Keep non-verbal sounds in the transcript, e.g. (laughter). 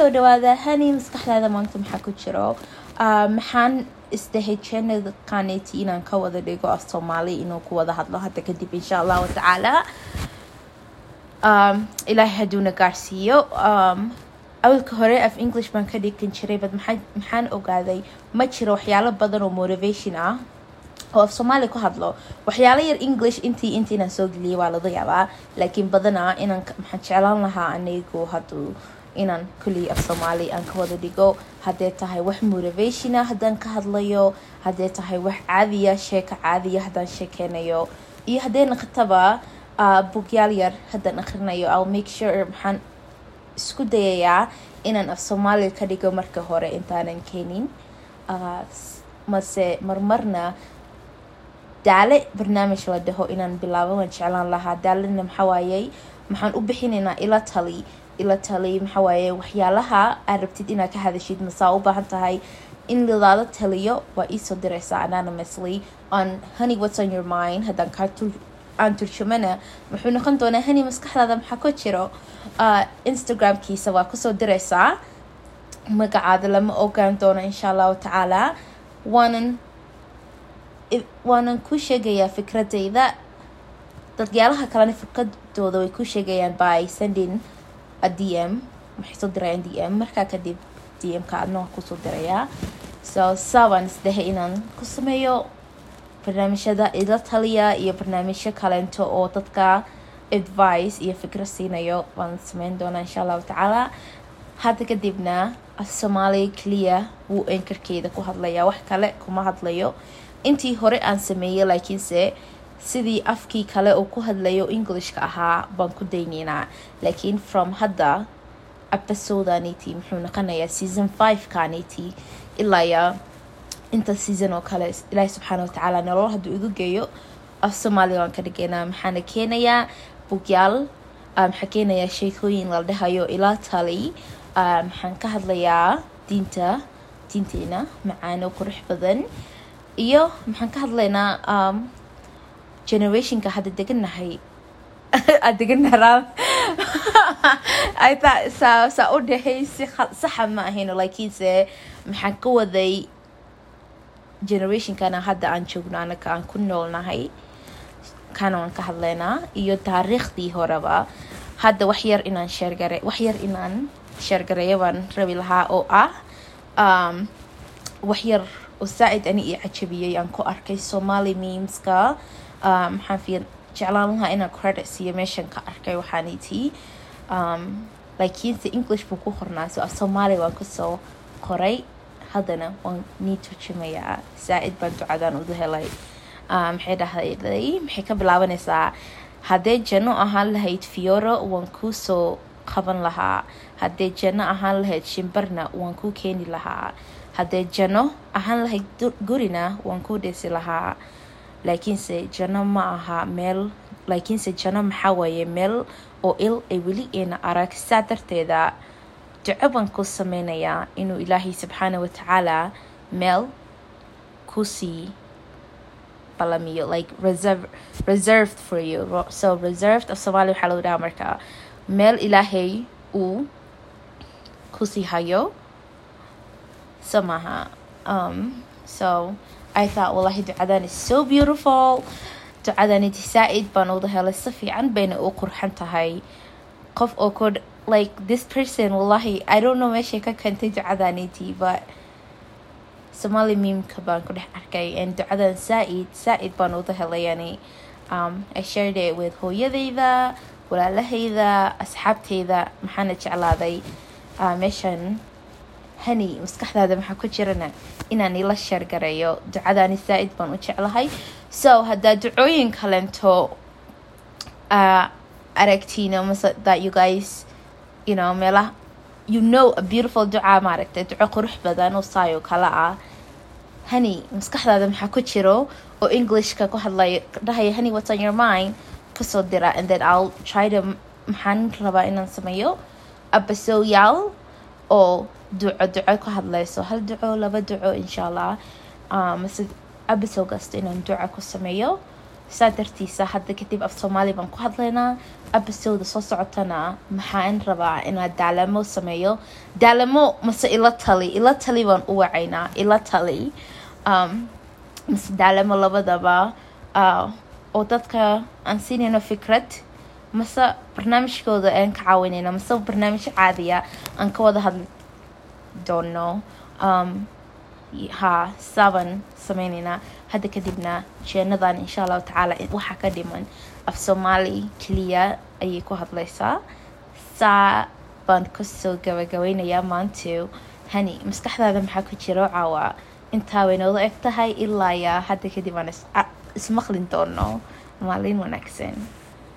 soo dhawaada hani maskaxdaada maanta maxaa ku jiro? Maxaan isdahay channelkaneyti inaan ka wada dhigo af inuu ku wada hadlo hadda kadib insha allahu tacaala ilaahay hadduuna gaarsiiyo. Awalka hore af english baan ka dhigan jiray bad maxaan ogaaday ma jiro waxyaalo badan oo motivation ah oo af soomaali ku hadlo. Waxyaalo yar english intii intii inaan soo geliyay waa laga yaabaa laakiin badanaa inaan maxaan jeclaan lahaa anigu hadduu inaan kulii af soomaali aan ka wada dhigo. Haddee tahay wax motivationa haddaan ka hadlayo haddee tahay wax caadiya sheeka caadiya haddaan sheekeynayo iyo haddee naqataba bugyaal yar haddaan akrinayo ill make sure maxaan isku dayayaa inaan af soomaali ka dhigo marka hore intaanan keenin. Mase marmarna daale barnaamij la dhaho inaan bilaabo waan jeclaan lahaa. Daalena maxawaayey maxaan u bixinaynaa ila tali ila tali maxawaaye waxyaalaha aad rabtid inaad ka hadashid masaa u baahan tahay in ladaada taliyo waa iisoo diraysaa anonymously on honey what's on your mind? Haddaan kaa aan turjumana wuxuu noqon doonaa hani maskaxdaada maxaa ku jiro? Instagramkiisa waa ku soo diraysaa. Magacaada lama ogaan doono insha allahu tacaala. Waanan waanan ku sheegayaa fikradayda. Dadyaalaha kalena fikradooda way ku sheegayaan by sending a d m. Waxay soo dirayaan d m. Markaa kadib d m-ka adna ku soo dirayaa so saabaan isdahay inaan ku sameeyo barnaamijyada ila taliya iyo barnaamijyo kaleento oo dadka advice iyo fikro siinayo waan sameyn doonaa insha allahu tacaala hadda kadibna af soomaali clear wuu enkarkeeda ku hadlayaa wax kale kuma hadlayo intii hore aan sameeyey laakiinse sidii afkii kale uu ku hadlayo englishka ahaa baan ku dayneynaa laakiin from hadda episodanity muxuu noqonayaa season five kanity ilaaya inta season oo kale ilaahi subxaana watacaala nolol hadduu igu geeyo af soomaaliya waan ka dhigaynaa. Maxaana keenayaa bugyaal maxaa keenayaa sheekooyin la dhahayo ilaa tali maxaan ka hadlayaa diinta diinteena macaano qurux badan iyo maxaan ka hadlaynaa generationka hadda deganahay (laughs) aad deganaraam (laughs) saa u dhahay si saxa ma ahayno laakiinse maxaan ka waday generationkana hadda aan joogno anaka aan ku noolnahay. Kana waan ka hadlaynaa iyo taariikhdii horeba hadda wax yar inaan sheergare wax yar inaan sheergareeyo baan rabi lahaa oo ah wax yar oo saa-id ani io cajabiyey aan ku arkay somali memeska maxaan fi jeclaan lahaa inaan credit siiyo meeshan ka arkay waxaaniti laakiinse english buu ku qornaa so af soomaali waan ku soo qoray. Haddana waan nii saa-id baan ducadaan udu helay. Maxay dhahday? Maxay ka bilaabanaysaa? Haddee janno ahaan lahayd fioro waan kuusoo qaban lahaa. Haddee janno ahaan lahayd shimbarna waan kuu keeni lahaa. Haddee janno ahaan lahayd gurina waan kuu dhisi lahaa laakiinse janno ma aha meel laakiinse janno maxaa waaye meel oo il ay weli eena arag saa darteeda duco baan ku sameynayaa inuu ilaahay subxaana watacaala meel ku sii balamiyo like reserve reserved for you. So reserved of somalia waxaa lagu dhahaa marka meel ilaahay uu ku sii hayo so maha um so I thought wallahi ducadan is so beautiful. Ducadaniti saa-id baan uda helay si fiican bayna u qurxan tahay qof oo ko like this person wallahi I don't know meeshay ka keentay ducadaniti but somali mimka baan ku dhex arkay and ducadan saa-id saa-id baan uda helay yani um, I shared it with hooyadayda walaalahayda asxaabteyda maxaana jeclaaday uh, meeshan hani maskaxdaada maxaa ku jirana? Inaan ila sheergareeyo ducadaani saa-id baan u jeclahay. So haddaa ducooyin kalento uh, aragtiino mase that you guys you know meelaha you know a beautiful ducaa maaragtay duco qurux badan oo saayo kala ah. Hani maskaxdaada maxaa ku jiro oo englishka ku hadlaya dhahaya hani what's on your mind? ka soo dira and then i'll try to maxaan rabaa inaan sameeyo? Abasoyaal oo duco duco ku hadlayso. Hal duco laba duco insha allah mase episode kasta inaan duco ku sameeyo. Saa dartiisa hadda kadib af soomaali baan ku hadlaynaa episode soo socotana. Maxaan rabaa inaad daalamo sameeyo? Daalamo mase ila tali. Ila tali baan u wacaynaa. Ila tali. Mase daalamo labadaba. Uh, oo dadka aan siinayno fikrad mase barnaamijkooda aan ka caawinayna mase barnaamij caadiya aan ka wada hadli doono um, ha saaban sameyneynaa hadda kadibna jeenadan insha allahu tacaala waxaa ka dhiman. Af soomaali keliya ayay ku hadlaysaa saa baan ka soo gabagabeynayaa maantu hani maskaxdaada maxaa ku jiro caawa? Intaa way eg tahay ilaa yaa hadda kadib aan ismaqlin doono. Maalin wanaagsan